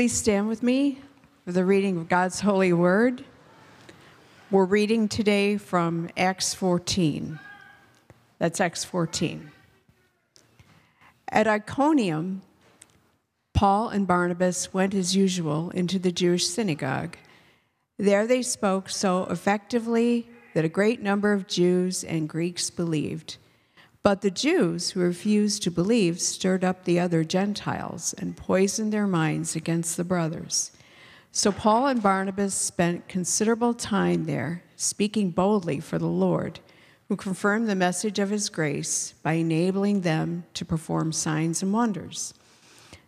please stand with me for the reading of God's holy word? We're reading today from Acts 14. That's Acts 14. At Iconium, Paul and Barnabas went as usual into the Jewish synagogue. There they spoke so effectively that a great number of Jews and Greeks believed. But the Jews who refused to believe stirred up the other Gentiles and poisoned their minds against the brothers. So Paul and Barnabas spent considerable time there, speaking boldly for the Lord, who confirmed the message of his grace by enabling them to perform signs and wonders.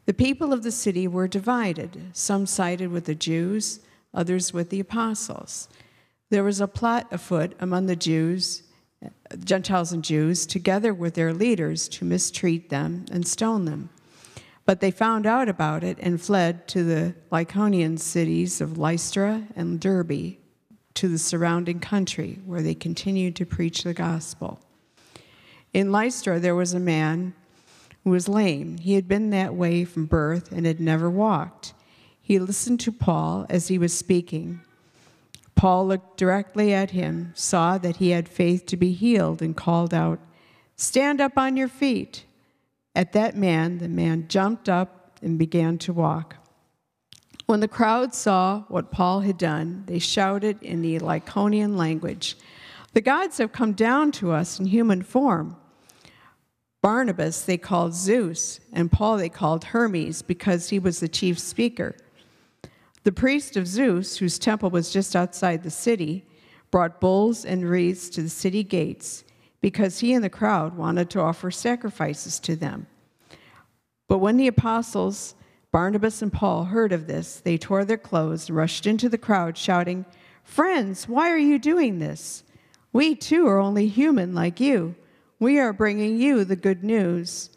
The people of the city were divided. Some sided with the Jews, others with the apostles. There was a plot afoot among the Jews Gentiles and Jews, together with their leaders, to mistreat them and stone them. But they found out about it and fled to the Lycaonian cities of Lystra and Derbe, to the surrounding country, where they continued to preach the gospel. In Lystra, there was a man who was lame. He had been that way from birth and had never walked. He listened to Paul as he was speaking Paul looked directly at him, saw that he had faith to be healed, and called out, Stand up on your feet. At that man, the man jumped up and began to walk. When the crowd saw what Paul had done, they shouted in the Lycaonian language, The gods have come down to us in human form. Barnabas they called Zeus, and Paul they called Hermes because he was the chief speaker. The priest of Zeus, whose temple was just outside the city, brought bulls and wreaths to the city gates because he and the crowd wanted to offer sacrifices to them. But when the apostles, Barnabas and Paul, heard of this, they tore their clothes rushed into the crowd, shouting, Friends, why are you doing this? We too are only human like you. We are bringing you the good news,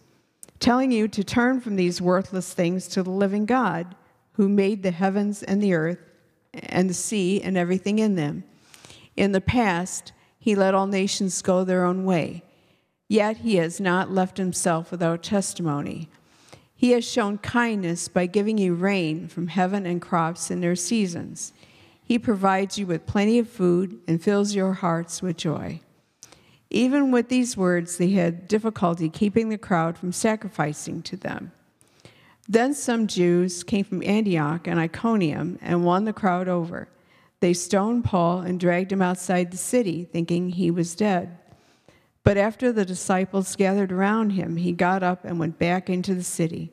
telling you to turn from these worthless things to the living God who made the heavens and the earth and the sea and everything in them. In the past, he let all nations go their own way, yet he has not left himself without testimony. He has shown kindness by giving you rain from heaven and crops in their seasons. He provides you with plenty of food and fills your hearts with joy. Even with these words, they had difficulty keeping the crowd from sacrificing to them. Then some Jews came from Antioch and Iconium and won the crowd over. They stoned Paul and dragged him outside the city, thinking he was dead. But after the disciples gathered around him, he got up and went back into the city.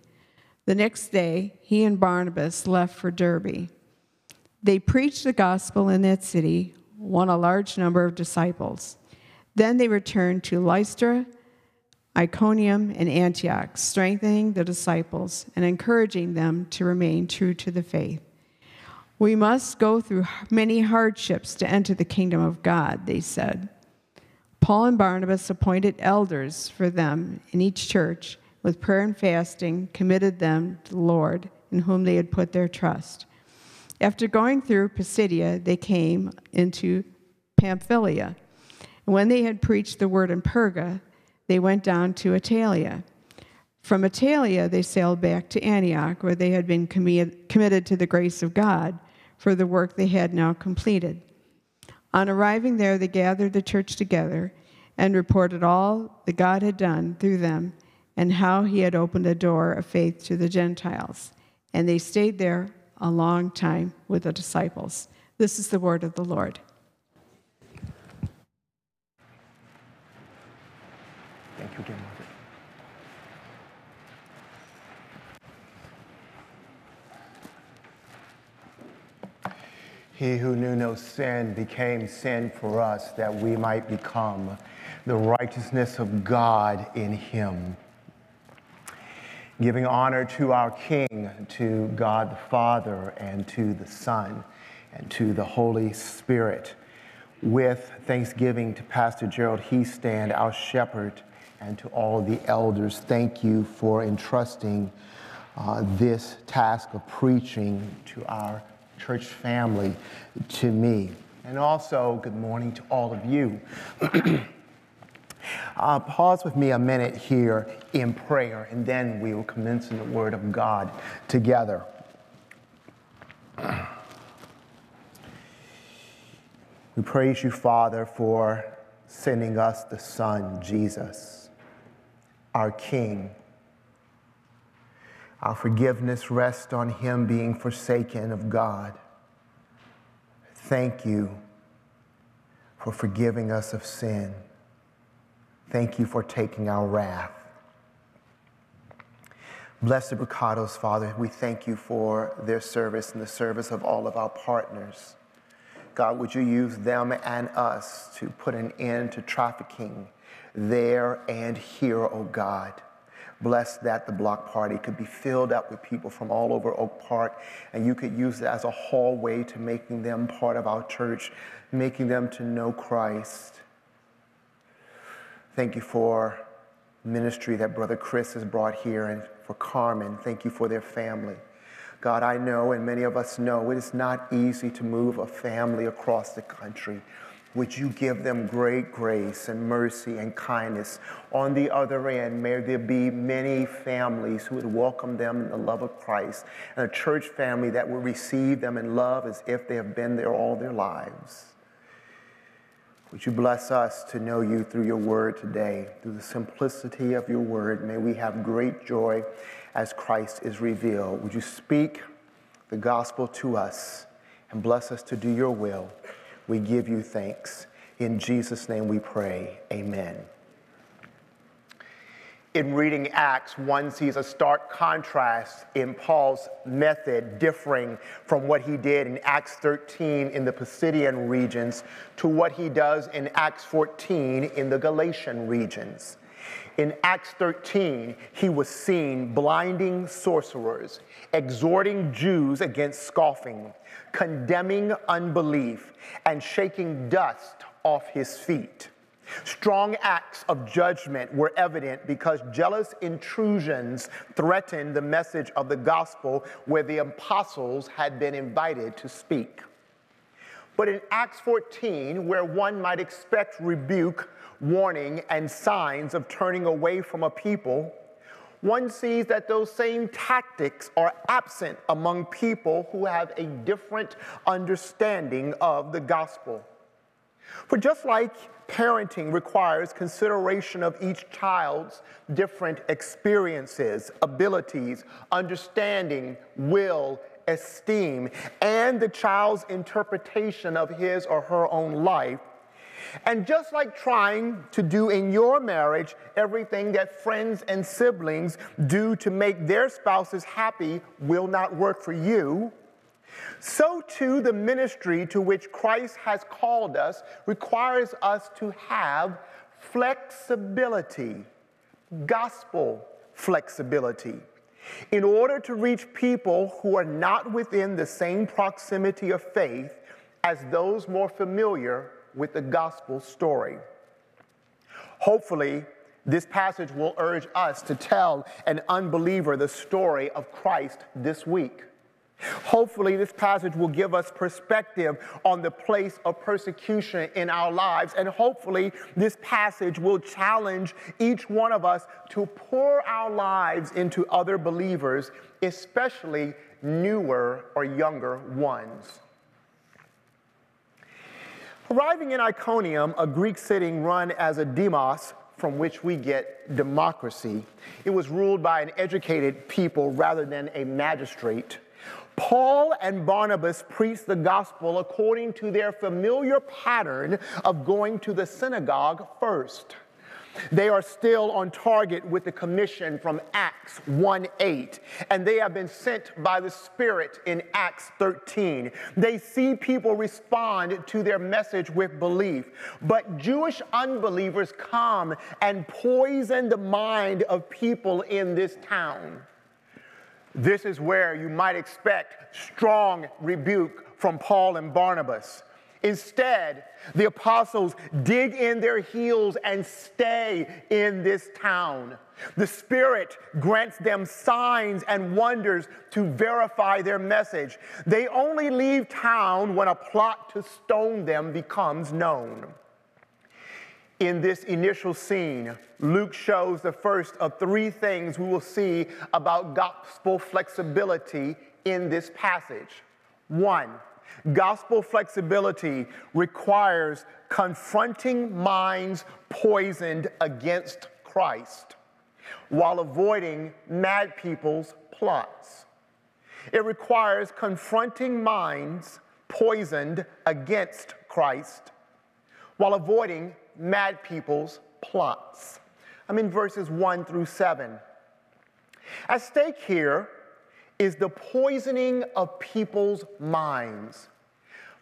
The next day, he and Barnabas left for Derbe. They preached the gospel in that city, won a large number of disciples. Then they returned to Lystra Iconium, and Antioch, strengthening the disciples and encouraging them to remain true to the faith. We must go through many hardships to enter the kingdom of God, they said. Paul and Barnabas appointed elders for them in each church with prayer and fasting, committed them to the Lord in whom they had put their trust. After going through Pisidia, they came into Pamphylia. And when they had preached the word in Perga, they went down to Attalia. From Attalia, they sailed back to Antioch, where they had been committed to the grace of God for the work they had now completed. On arriving there, they gathered the church together and reported all that God had done through them and how he had opened a door of faith to the Gentiles. And they stayed there a long time with the disciples. This is the word of the Lord. You. He who knew no sin became sin for us that we might become the righteousness of God in him. Giving honor to our King, to God the Father, and to the Son, and to the Holy Spirit. With thanksgiving to Pastor Gerald Hiestand, our shepherd and to all the elders, thank you for entrusting uh, this task of preaching to our church family to me. And also, good morning to all of you. uh, pause with me a minute here in prayer, and then we will commence in the Word of God together. We praise you, Father, for sending us the Son, Jesus, our King. Our forgiveness rests on him being forsaken of God. Thank you for forgiving us of sin. Thank you for taking our wrath. Blessed Brocados, Father, we thank you for their service and the service of all of our partners. God, would you use them and us to put an end to trafficking there and here, oh God. Bless that the block party could be filled up with people from all over Oak Park, and you could use it as a hallway to making them part of our church, making them to know Christ. Thank you for ministry that Brother Chris has brought here and for Carmen. Thank you for their family. God, I know, and many of us know, it is not easy to move a family across the country. Would you give them great grace and mercy and kindness? On the other end, may there be many families who would welcome them in the love of Christ, and a church family that will receive them in love as if they have been there all their lives. Would you bless us to know you through your word today, through the simplicity of your word? May we have great joy as Christ is revealed. Would you speak the gospel to us and bless us to do your will? We give you thanks. In Jesus' name we pray. Amen. In reading Acts, one sees a stark contrast in Paul's method differing from what he did in Acts 13 in the Pisidian regions to what he does in Acts 14 in the Galatian regions. In Acts 13, he was seen blinding sorcerers, exhorting Jews against scoffing, condemning unbelief, and shaking dust off his feet. Strong acts of judgment were evident because jealous intrusions threatened the message of the gospel where the apostles had been invited to speak. But in Acts 14, where one might expect rebuke, warning, and signs of turning away from a people, one sees that those same tactics are absent among people who have a different understanding of the gospel. For just like parenting requires consideration of each child's different experiences, abilities, understanding, will, esteem, and the child's interpretation of his or her own life. And just like trying to do in your marriage everything that friends and siblings do to make their spouses happy will not work for you, so too the ministry to which Christ has called us requires us to have flexibility, gospel flexibility. In order to reach people who are not within the same proximity of faith as those more familiar with the gospel story. Hopefully, this passage will urge us to tell an unbeliever the story of Christ this week. Hopefully, this passage will give us perspective on the place of persecution in our lives. And hopefully, this passage will challenge each one of us to pour our lives into other believers, especially newer or younger ones. Arriving in Iconium, a Greek city run as a demos, from which we get democracy, it was ruled by an educated people rather than a magistrate. Paul and Barnabas preached the gospel according to their familiar pattern of going to the synagogue first. They are still on target with the commission from Acts 1 8, and they have been sent by the Spirit in Acts 13. They see people respond to their message with belief, but Jewish unbelievers come and poison the mind of people in this town. This is where you might expect strong rebuke from Paul and Barnabas. Instead, the apostles dig in their heels and stay in this town. The Spirit grants them signs and wonders to verify their message. They only leave town when a plot to stone them becomes known. In this initial scene, Luke shows the first of three things we will see about gospel flexibility in this passage. One, gospel flexibility requires confronting minds poisoned against Christ while avoiding mad people's plots. It requires confronting minds poisoned against Christ while avoiding mad people's plots. I'm in verses 1 through 7. At stake here is the poisoning of people's minds.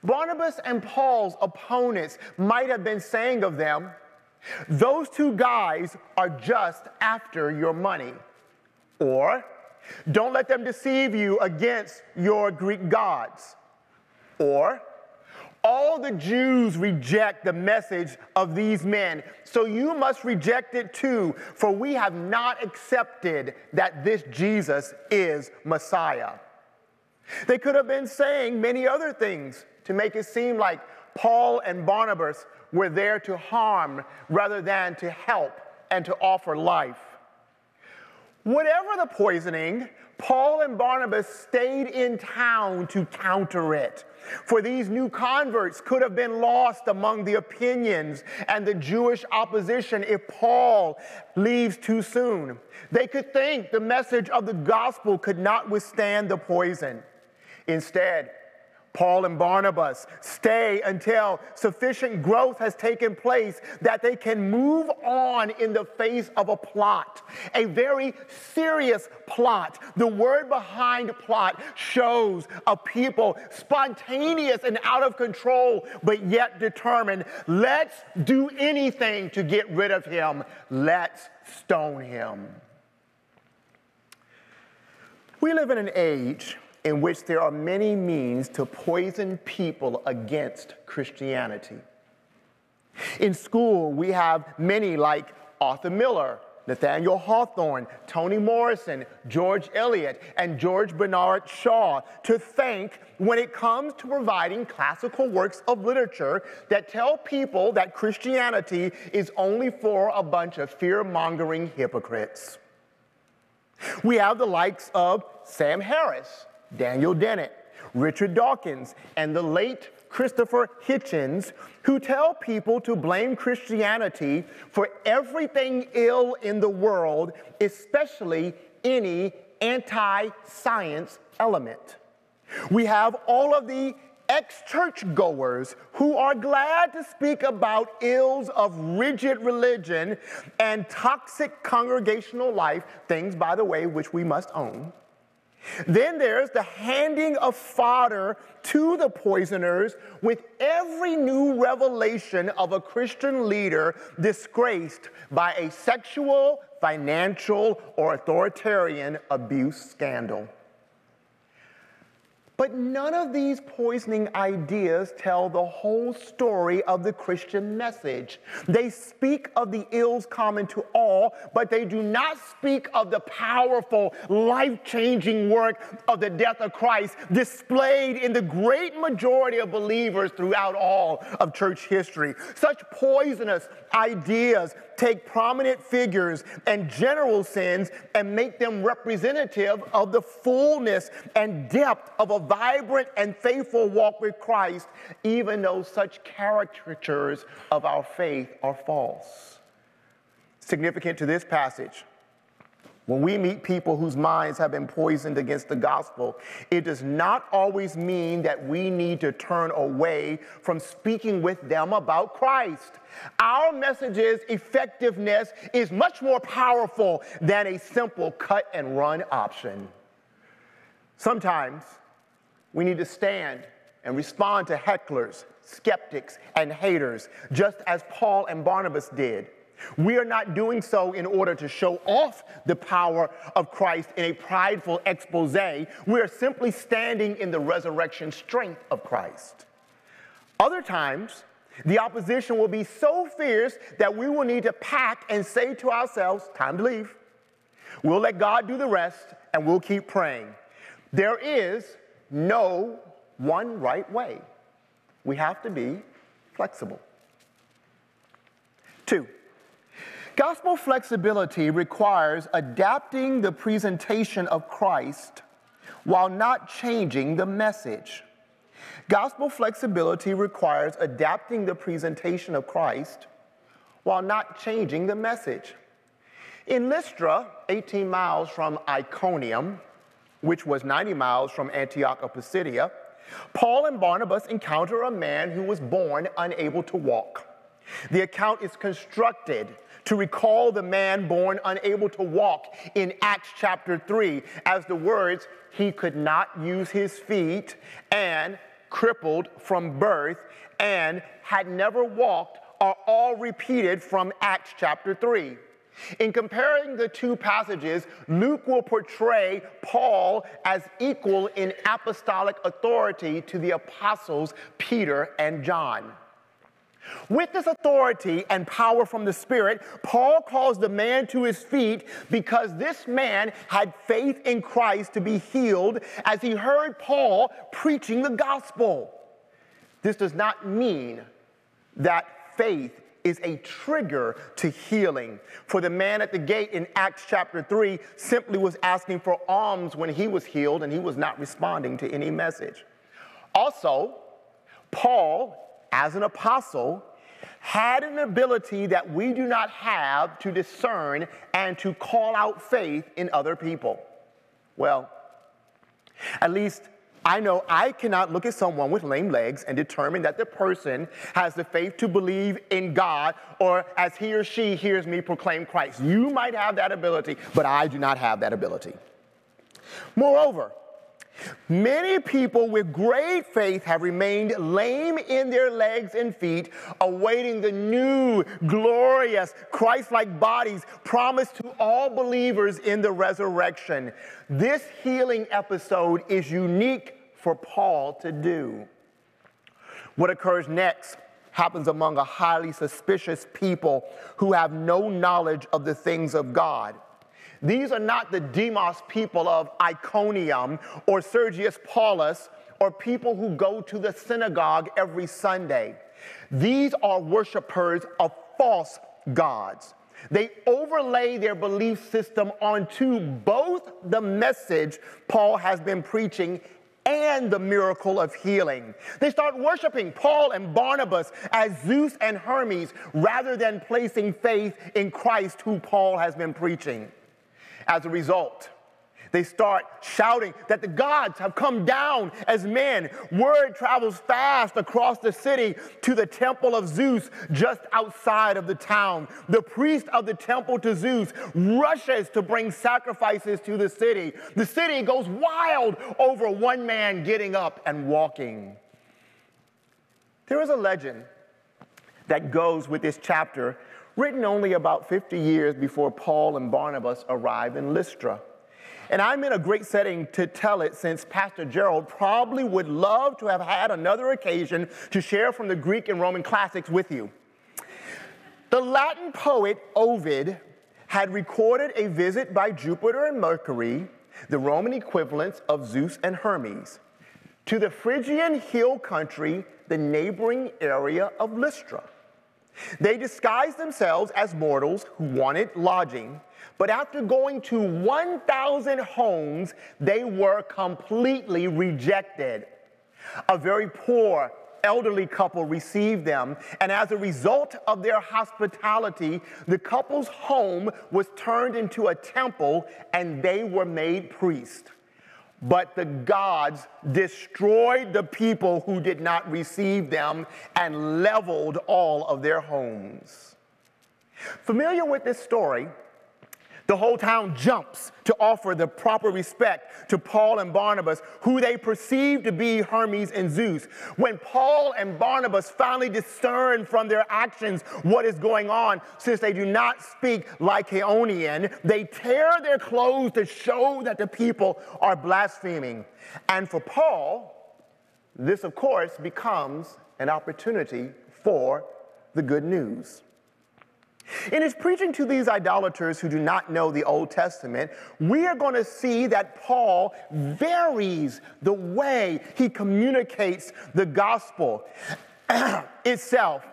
Barnabas and Paul's opponents might have been saying of them, those two guys are just after your money. Or, don't let them deceive you against your Greek gods. Or, all the Jews reject the message of these men, so you must reject it too, for we have not accepted that this Jesus is Messiah. They could have been saying many other things to make it seem like Paul and Barnabas were there to harm rather than to help and to offer life. Whatever the poisoning, Paul and Barnabas stayed in town to counter it. For these new converts could have been lost among the opinions and the Jewish opposition if Paul leaves too soon. They could think the message of the gospel could not withstand the poison. Instead, Paul and Barnabas stay until sufficient growth has taken place that they can move on in the face of a plot, a very serious plot. The word behind plot shows a people spontaneous and out of control, but yet determined. Let's do anything to get rid of him. Let's stone him. We live in an age in which there are many means to poison people against Christianity. In school, we have many like Arthur Miller, Nathaniel Hawthorne, Toni Morrison, George Eliot, and George Bernard Shaw to thank when it comes to providing classical works of literature that tell people that Christianity is only for a bunch of fear mongering hypocrites. We have the likes of Sam Harris, Daniel Dennett, Richard Dawkins, and the late Christopher Hitchens, who tell people to blame Christianity for everything ill in the world, especially any anti science element. We have all of the ex churchgoers who are glad to speak about ills of rigid religion and toxic congregational life, things, by the way, which we must own. Then there's the handing of fodder to the poisoners with every new revelation of a Christian leader disgraced by a sexual, financial, or authoritarian abuse scandal. But none of these poisoning ideas tell the whole story of the Christian message. They speak of the ills common to all, but they do not speak of the powerful, life changing work of the death of Christ displayed in the great majority of believers throughout all of church history. Such poisonous ideas take prominent figures and general sins and make them representative of the fullness and depth of a vibrant and faithful walk with Christ, even though such caricatures of our faith are false. Significant to this passage when we meet people whose minds have been poisoned against the gospel, it does not always mean that we need to turn away from speaking with them about Christ. Our message's effectiveness is much more powerful than a simple cut and run option. Sometimes we need to stand and respond to hecklers, skeptics, and haters, just as Paul and Barnabas did. We are not doing so in order to show off the power of Christ in a prideful expose. We are simply standing in the resurrection strength of Christ. Other times, the opposition will be so fierce that we will need to pack and say to ourselves, Time to leave. We'll let God do the rest and we'll keep praying. There is no one right way. We have to be flexible. Two, Gospel flexibility requires adapting the presentation of Christ while not changing the message. Gospel flexibility requires adapting the presentation of Christ while not changing the message. In Lystra, 18 miles from Iconium, which was 90 miles from Antioch of Pisidia, Paul and Barnabas encounter a man who was born unable to walk. The account is constructed to recall the man born unable to walk in Acts chapter 3 as the words, he could not use his feet and crippled from birth and had never walked are all repeated from Acts chapter 3. In comparing the two passages, Luke will portray Paul as equal in apostolic authority to the apostles Peter and John. With this authority and power from the Spirit, Paul calls the man to his feet because this man had faith in Christ to be healed as he heard Paul preaching the gospel. This does not mean that faith is a trigger to healing. For the man at the gate in Acts chapter 3 simply was asking for alms when he was healed and he was not responding to any message. Also, Paul as an apostle, had an ability that we do not have to discern and to call out faith in other people. Well, at least I know I cannot look at someone with lame legs and determine that the person has the faith to believe in God or as he or she hears me proclaim Christ. You might have that ability, but I do not have that ability. Moreover, Many people with great faith have remained lame in their legs and feet, awaiting the new, glorious, Christ like bodies promised to all believers in the resurrection. This healing episode is unique for Paul to do. What occurs next happens among a highly suspicious people who have no knowledge of the things of God. These are not the Demos people of Iconium or Sergius Paulus or people who go to the synagogue every Sunday. These are worshipers of false gods. They overlay their belief system onto both the message Paul has been preaching and the miracle of healing. They start worshiping Paul and Barnabas as Zeus and Hermes rather than placing faith in Christ, who Paul has been preaching. As a result, they start shouting that the gods have come down as men. Word travels fast across the city to the temple of Zeus just outside of the town. The priest of the temple to Zeus rushes to bring sacrifices to the city. The city goes wild over one man getting up and walking. There is a legend that goes with this chapter written only about 50 years before Paul and Barnabas arrive in Lystra. And I'm in a great setting to tell it since Pastor Gerald probably would love to have had another occasion to share from the Greek and Roman classics with you. The Latin poet Ovid had recorded a visit by Jupiter and Mercury, the Roman equivalents of Zeus and Hermes, to the Phrygian hill country, the neighboring area of Lystra. They disguised themselves as mortals who wanted lodging, but after going to 1,000 homes, they were completely rejected. A very poor, elderly couple received them, and as a result of their hospitality, the couple's home was turned into a temple and they were made priests. But the gods destroyed the people who did not receive them and leveled all of their homes. Familiar with this story, the whole town jumps to offer the proper respect to Paul and Barnabas, who they perceive to be Hermes and Zeus. When Paul and Barnabas finally discern from their actions what is going on, since they do not speak Lycaonian, they tear their clothes to show that the people are blaspheming. And for Paul, this, of course, becomes an opportunity for the good news. In his preaching to these idolaters who do not know the Old Testament, we are going to see that Paul varies the way he communicates the gospel itself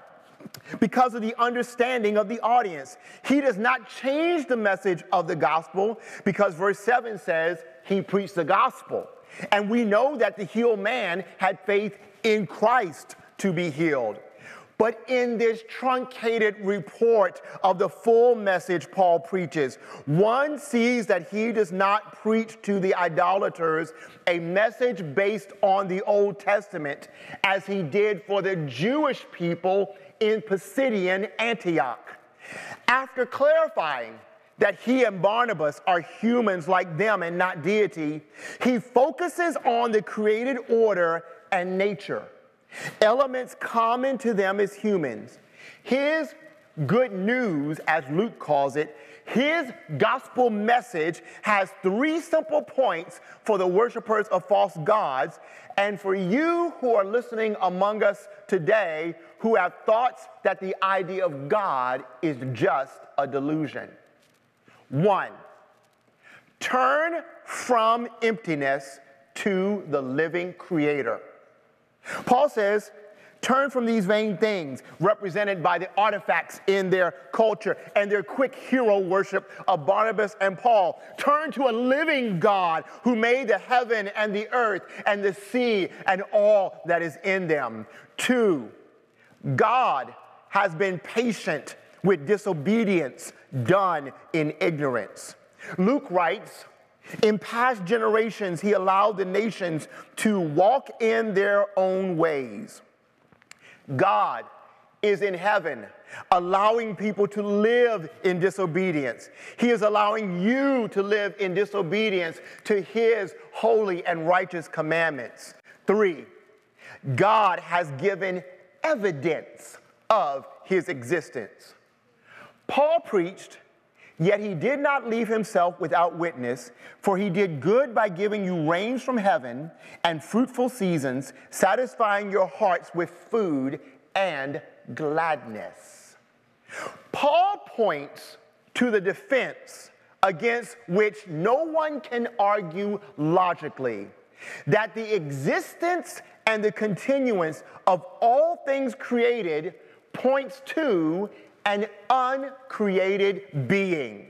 because of the understanding of the audience. He does not change the message of the gospel because verse 7 says he preached the gospel. And we know that the healed man had faith in Christ to be healed. But in this truncated report of the full message Paul preaches, one sees that he does not preach to the idolaters a message based on the Old Testament as he did for the Jewish people in Pisidian Antioch. After clarifying that he and Barnabas are humans like them and not deity, he focuses on the created order and nature elements common to them as humans. His good news, as Luke calls it, his gospel message has three simple points for the worshipers of false gods, and for you who are listening among us today who have thoughts that the idea of God is just a delusion. One, turn from emptiness to the living creator. Paul says, Turn from these vain things represented by the artifacts in their culture and their quick hero worship of Barnabas and Paul. Turn to a living God who made the heaven and the earth and the sea and all that is in them. Two, God has been patient with disobedience done in ignorance. Luke writes, in past generations, he allowed the nations to walk in their own ways. God is in heaven, allowing people to live in disobedience. He is allowing you to live in disobedience to his holy and righteous commandments. Three, God has given evidence of his existence. Paul preached Yet he did not leave himself without witness, for he did good by giving you rains from heaven and fruitful seasons, satisfying your hearts with food and gladness. Paul points to the defense against which no one can argue logically that the existence and the continuance of all things created points to an uncreated being.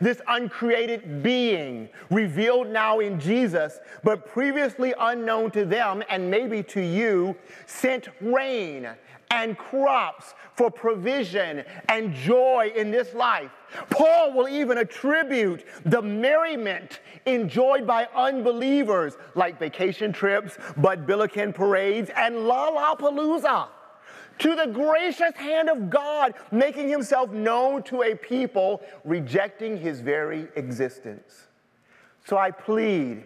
This uncreated being, revealed now in Jesus, but previously unknown to them and maybe to you, sent rain and crops for provision and joy in this life. Paul will even attribute the merriment enjoyed by unbelievers like vacation trips, Bud Billiken parades, and Lollapalooza to the gracious hand of God, making himself known to a people rejecting his very existence. So I plead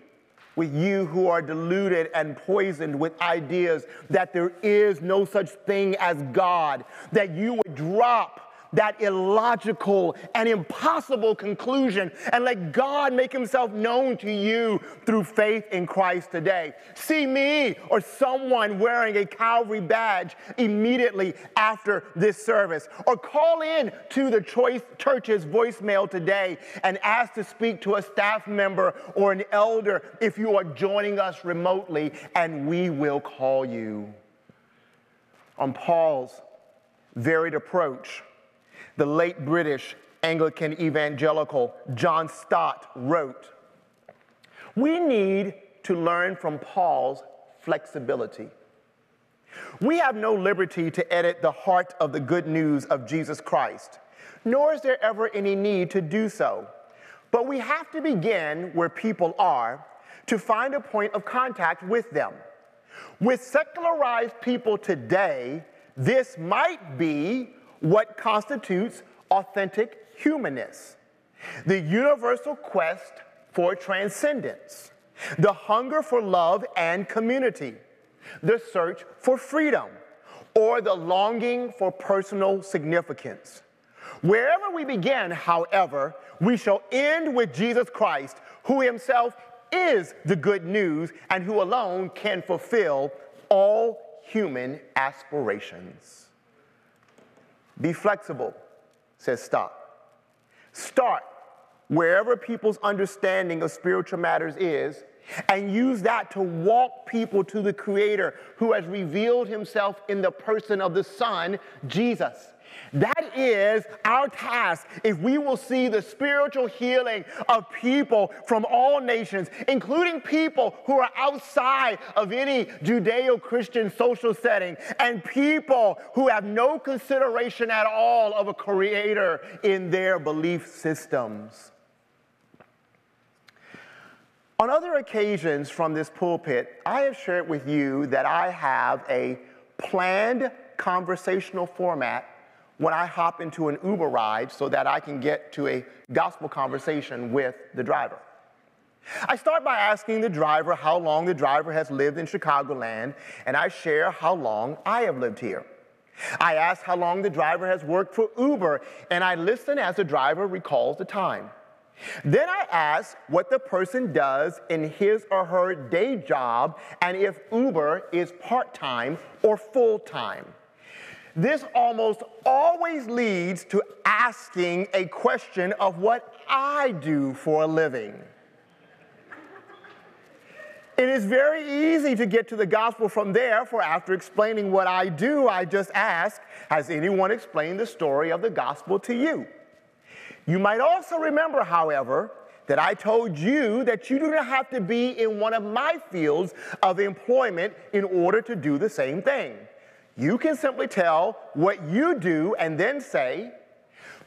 with you who are deluded and poisoned with ideas that there is no such thing as God, that you would drop that illogical and impossible conclusion and let God make himself known to you through faith in Christ today. See me or someone wearing a Calvary badge immediately after this service, or call in to the Choice Church's voicemail today and ask to speak to a staff member or an elder if you are joining us remotely, and we will call you. On Paul's varied approach, the late British Anglican evangelical John Stott wrote We need to learn from Paul's flexibility. We have no liberty to edit the heart of the good news of Jesus Christ, nor is there ever any need to do so. But we have to begin where people are to find a point of contact with them. With secularized people today, this might be what constitutes authentic humanness the universal quest for transcendence, the hunger for love and community, the search for freedom, or the longing for personal significance. Wherever we begin, however, we shall end with Jesus Christ, who himself is the good news and who alone can fulfill all human aspirations. Be flexible, says Stott. Start wherever people's understanding of spiritual matters is and use that to walk people to the Creator who has revealed himself in the person of the Son, Jesus. That is our task if we will see the spiritual healing of people from all nations, including people who are outside of any Judeo Christian social setting, and people who have no consideration at all of a creator in their belief systems. On other occasions from this pulpit, I have shared with you that I have a planned conversational format when I hop into an Uber ride so that I can get to a gospel conversation with the driver. I start by asking the driver how long the driver has lived in Chicagoland, and I share how long I have lived here. I ask how long the driver has worked for Uber, and I listen as the driver recalls the time. Then I ask what the person does in his or her day job and if Uber is part time or full time. This almost always leads to asking a question of what I do for a living. It is very easy to get to the gospel from there, for after explaining what I do, I just ask, Has anyone explained the story of the gospel to you? You might also remember, however, that I told you that you do not have to be in one of my fields of employment in order to do the same thing. You can simply tell what you do and then say,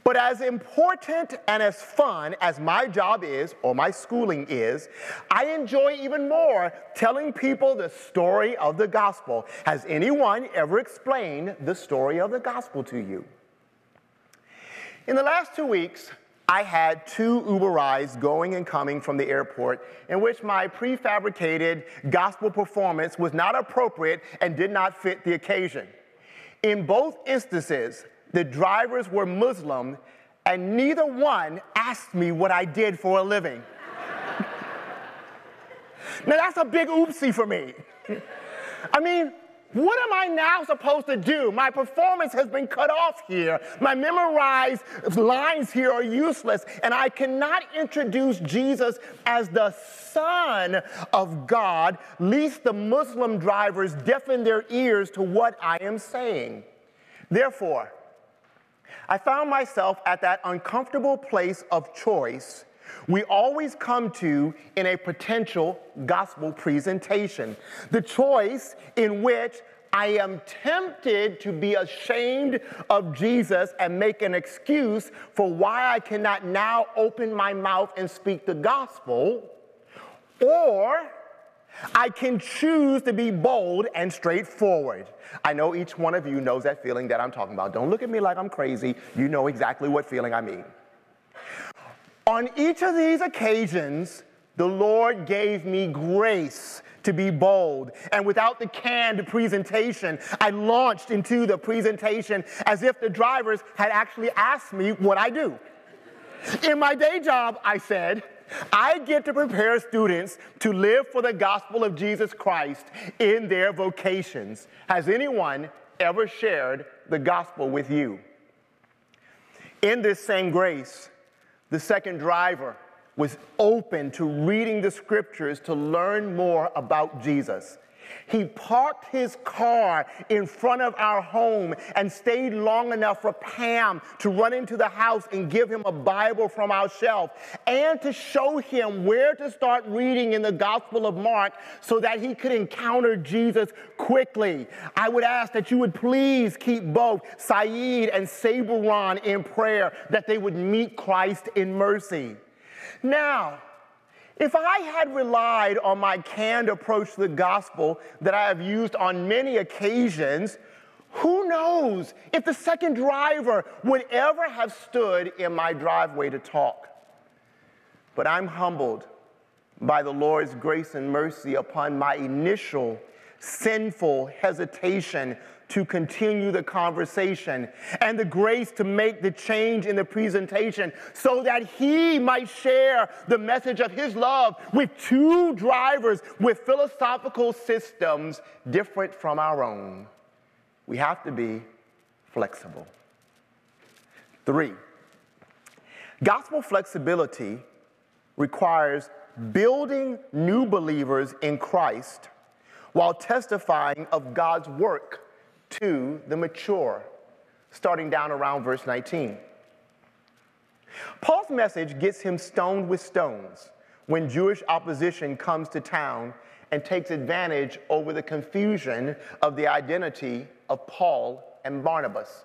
but as important and as fun as my job is or my schooling is, I enjoy even more telling people the story of the gospel. Has anyone ever explained the story of the gospel to you? In the last two weeks, I had two Uber rides going and coming from the airport in which my prefabricated gospel performance was not appropriate and did not fit the occasion. In both instances, the drivers were Muslim, and neither one asked me what I did for a living. now, that's a big oopsie for me. I mean, what am I now supposed to do? My performance has been cut off here. My memorized lines here are useless, and I cannot introduce Jesus as the Son of God, lest the Muslim drivers deafen their ears to what I am saying. Therefore, I found myself at that uncomfortable place of choice we always come to in a potential gospel presentation. The choice in which I am tempted to be ashamed of Jesus and make an excuse for why I cannot now open my mouth and speak the gospel, or I can choose to be bold and straightforward. I know each one of you knows that feeling that I'm talking about. Don't look at me like I'm crazy. You know exactly what feeling I mean. On each of these occasions, the Lord gave me grace to be bold. And without the canned presentation, I launched into the presentation as if the drivers had actually asked me what I do. In my day job, I said, I get to prepare students to live for the gospel of Jesus Christ in their vocations. Has anyone ever shared the gospel with you? In this same grace, the second driver was open to reading the scriptures to learn more about Jesus. He parked his car in front of our home and stayed long enough for Pam to run into the house and give him a Bible from our shelf and to show him where to start reading in the Gospel of Mark so that he could encounter Jesus quickly. I would ask that you would please keep both Saeed and Saburon in prayer that they would meet Christ in mercy. Now, if I had relied on my canned approach to the gospel that I have used on many occasions, who knows if the second driver would ever have stood in my driveway to talk. But I'm humbled by the Lord's grace and mercy upon my initial sinful hesitation to continue the conversation and the grace to make the change in the presentation so that he might share the message of his love with two drivers with philosophical systems different from our own. We have to be flexible. Three, gospel flexibility requires building new believers in Christ while testifying of God's work to the mature. starting down around verse 19. Paul's message gets him stoned with stones when Jewish opposition comes to town and takes advantage over the confusion of the identity of Paul and Barnabas.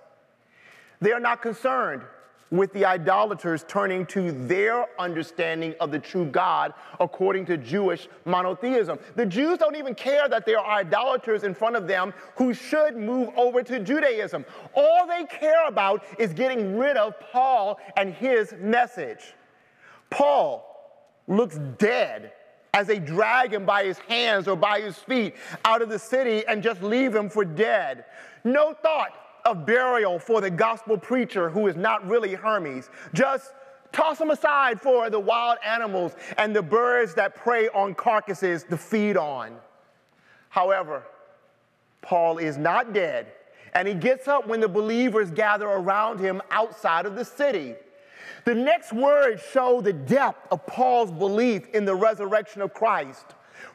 They are not concerned with the idolaters turning to their understanding of the true God according to Jewish monotheism. The Jews don't even care that there are idolaters in front of them who should move over to Judaism. All they care about is getting rid of Paul and his message. Paul looks dead as they drag him by his hands or by his feet out of the city and just leave him for dead. No thought of burial for the gospel preacher who is not really Hermes. Just toss him aside for the wild animals and the birds that prey on carcasses to feed on. However, Paul is not dead, and he gets up when the believers gather around him outside of the city. The next words show the depth of Paul's belief in the resurrection of Christ.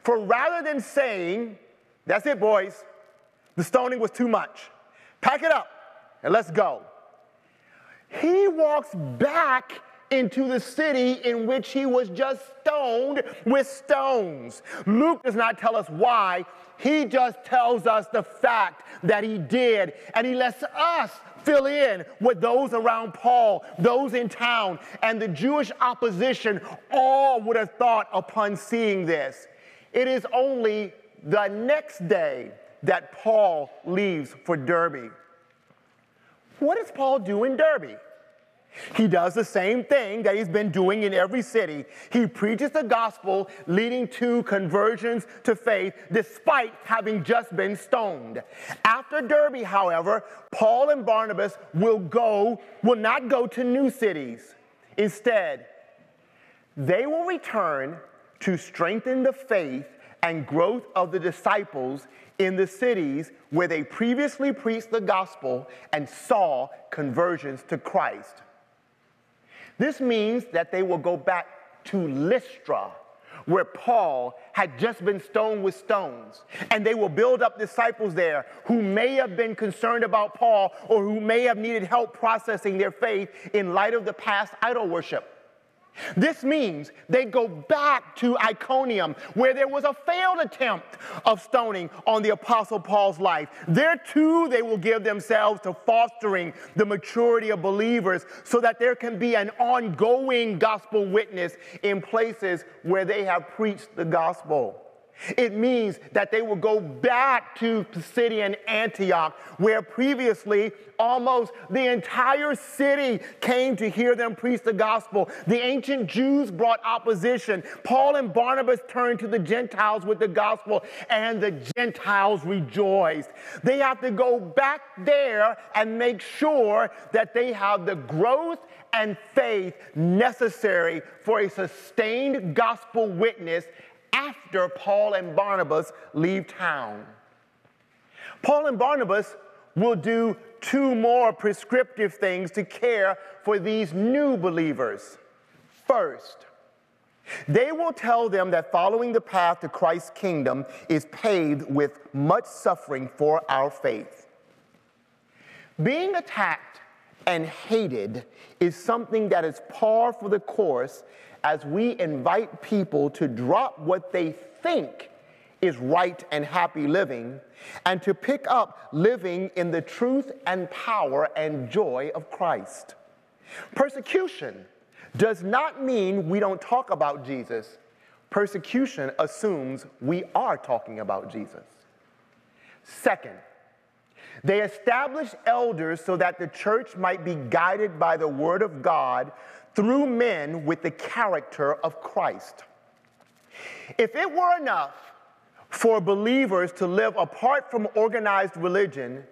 For rather than saying, That's it, boys, the stoning was too much, Pack it up and let's go. He walks back into the city in which he was just stoned with stones. Luke does not tell us why, he just tells us the fact that he did, and he lets us fill in what those around Paul, those in town, and the Jewish opposition all would have thought upon seeing this. It is only the next day that Paul leaves for Derbe. What does Paul do in Derbe? He does the same thing that he's been doing in every city. He preaches the gospel, leading to conversions to faith, despite having just been stoned. After Derbe, however, Paul and Barnabas will go, will not go to new cities. Instead, they will return to strengthen the faith and growth of the disciples in the cities where they previously preached the gospel and saw conversions to Christ. This means that they will go back to Lystra, where Paul had just been stoned with stones. And they will build up disciples there who may have been concerned about Paul or who may have needed help processing their faith in light of the past idol worship. This means they go back to Iconium, where there was a failed attempt of stoning on the Apostle Paul's life. There too, they will give themselves to fostering the maturity of believers so that there can be an ongoing gospel witness in places where they have preached the gospel. It means that they will go back to Pisidian Antioch, where previously almost the entire city came to hear them preach the gospel. The ancient Jews brought opposition. Paul and Barnabas turned to the Gentiles with the gospel, and the Gentiles rejoiced. They have to go back there and make sure that they have the growth and faith necessary for a sustained gospel witness after Paul and Barnabas leave town. Paul and Barnabas will do two more prescriptive things to care for these new believers. First, they will tell them that following the path to Christ's kingdom is paved with much suffering for our faith. Being attacked and hated is something that is par for the course as we invite people to drop what they think is right and happy living and to pick up living in the truth and power and joy of Christ. Persecution does not mean we don't talk about Jesus. Persecution assumes we are talking about Jesus. Second, they established elders so that the church might be guided by the word of God through men with the character of Christ. If it were enough for believers to live apart from organized religion,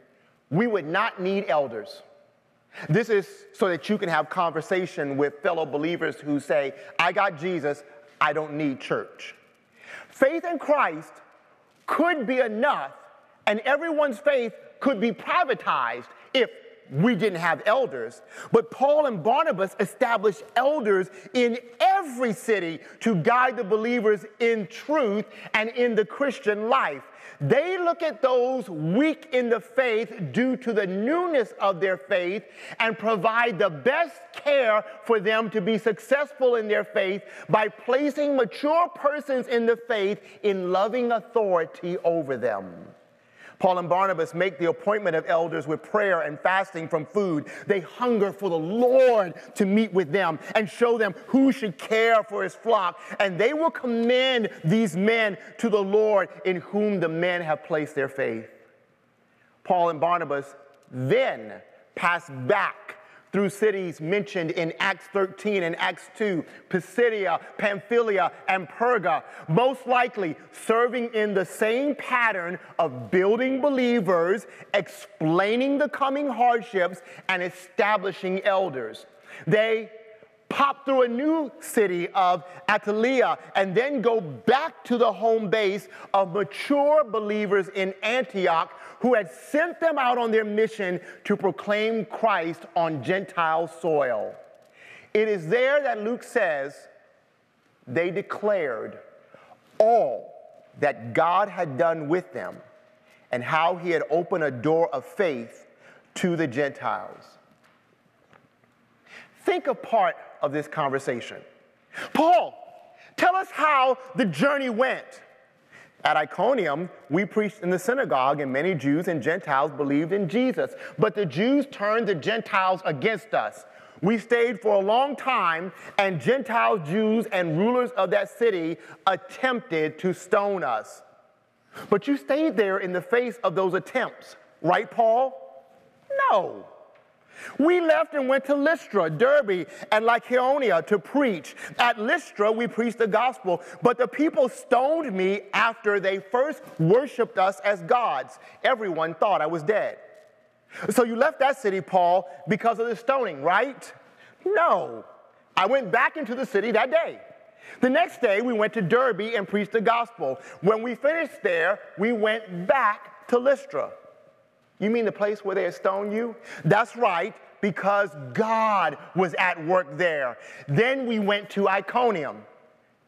we would not need elders. This is so that you can have conversation with fellow believers who say, I got Jesus, I don't need church. Faith in Christ could be enough, and everyone's faith could be privatized if we didn't have elders, but Paul and Barnabas established elders in every city to guide the believers in truth and in the Christian life. They look at those weak in the faith due to the newness of their faith and provide the best care for them to be successful in their faith by placing mature persons in the faith in loving authority over them. Paul and Barnabas make the appointment of elders with prayer and fasting from food. They hunger for the Lord to meet with them and show them who should care for his flock. And they will commend these men to the Lord in whom the men have placed their faith. Paul and Barnabas then pass back through cities mentioned in Acts 13 and Acts 2, Pisidia, Pamphylia, and Perga, most likely serving in the same pattern of building believers, explaining the coming hardships, and establishing elders. They pop through a new city of Attalia and then go back to the home base of mature believers in Antioch who had sent them out on their mission to proclaim Christ on Gentile soil. It is there that Luke says they declared all that God had done with them and how he had opened a door of faith to the Gentiles. Think a part of this conversation. Paul, tell us how the journey went. At Iconium, we preached in the synagogue, and many Jews and Gentiles believed in Jesus. But the Jews turned the Gentiles against us. We stayed for a long time, and Gentile Jews and rulers of that city attempted to stone us. But you stayed there in the face of those attempts, right, Paul? No. We left and went to Lystra, Derbe, and Lycaonia to preach. At Lystra, we preached the gospel, but the people stoned me after they first worshiped us as gods. Everyone thought I was dead. So you left that city, Paul, because of the stoning, right? No. I went back into the city that day. The next day, we went to Derbe and preached the gospel. When we finished there, we went back to Lystra. You mean the place where they stoned you? That's right, because God was at work there. Then we went to Iconium.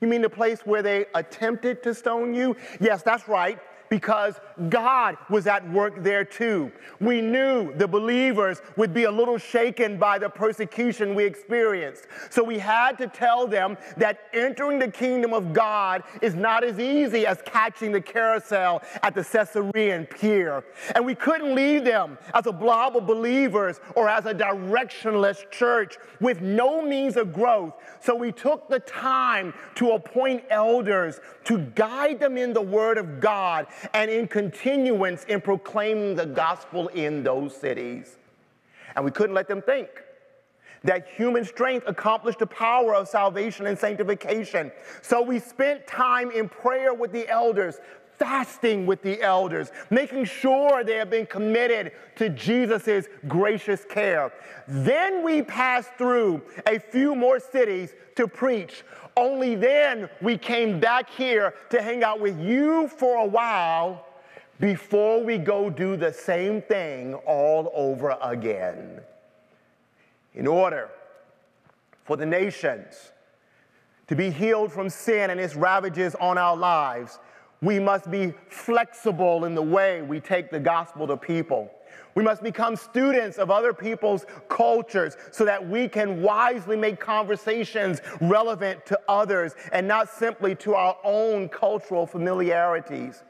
You mean the place where they attempted to stone you? Yes, that's right because God was at work there too. We knew the believers would be a little shaken by the persecution we experienced. So we had to tell them that entering the kingdom of God is not as easy as catching the carousel at the Caesarean pier. And we couldn't leave them as a blob of believers or as a directionless church with no means of growth. So we took the time to appoint elders to guide them in the word of God and in continuance in proclaiming the gospel in those cities. And we couldn't let them think that human strength accomplished the power of salvation and sanctification. So we spent time in prayer with the elders, fasting with the elders, making sure they have been committed to Jesus' gracious care. Then we passed through a few more cities to preach. Only then we came back here to hang out with you for a while before we go do the same thing all over again. In order for the nations to be healed from sin and its ravages on our lives, we must be flexible in the way we take the gospel to people. We must become students of other people's cultures so that we can wisely make conversations relevant to others and not simply to our own cultural familiarities.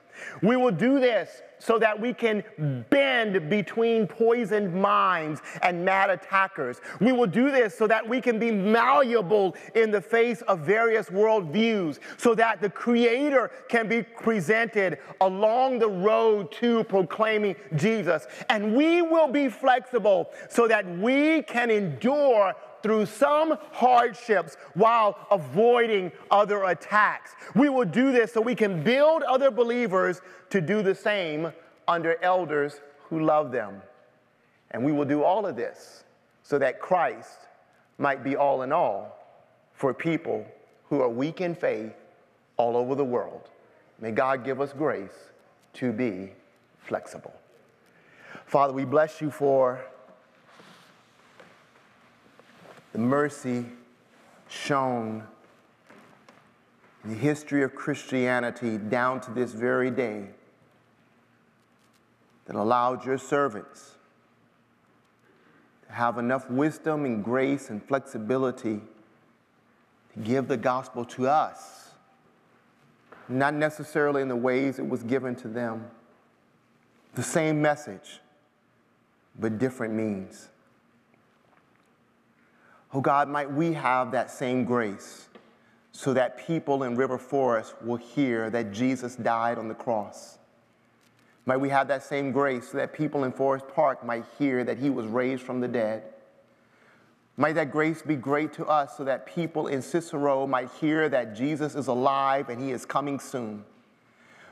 We will do this so that we can bend between poisoned minds and mad attackers. We will do this so that we can be malleable in the face of various worldviews, so that the Creator can be presented along the road to proclaiming Jesus. And we will be flexible so that we can endure through some hardships while avoiding other attacks. We will do this so we can build other believers to do the same under elders who love them. And we will do all of this so that Christ might be all in all for people who are weak in faith all over the world. May God give us grace to be flexible. Father, we bless you for the mercy shown in the history of Christianity down to this very day that allowed your servants to have enough wisdom and grace and flexibility to give the gospel to us, not necessarily in the ways it was given to them. The same message, but different means. Oh God, might we have that same grace so that people in River Forest will hear that Jesus died on the cross. Might we have that same grace so that people in Forest Park might hear that he was raised from the dead. Might that grace be great to us so that people in Cicero might hear that Jesus is alive and he is coming soon.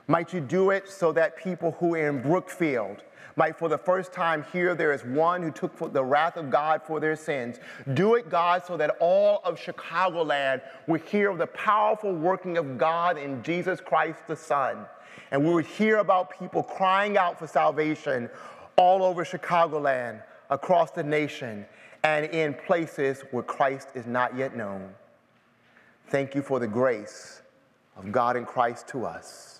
Might you do it so that people who are in Brookfield might for the first time hear there is one who took the wrath of God for their sins. Do it, God, so that all of Chicagoland will hear of the powerful working of God in Jesus Christ the Son. And we would hear about people crying out for salvation all over Chicagoland, across the nation, and in places where Christ is not yet known. Thank you for the grace of God in Christ to us.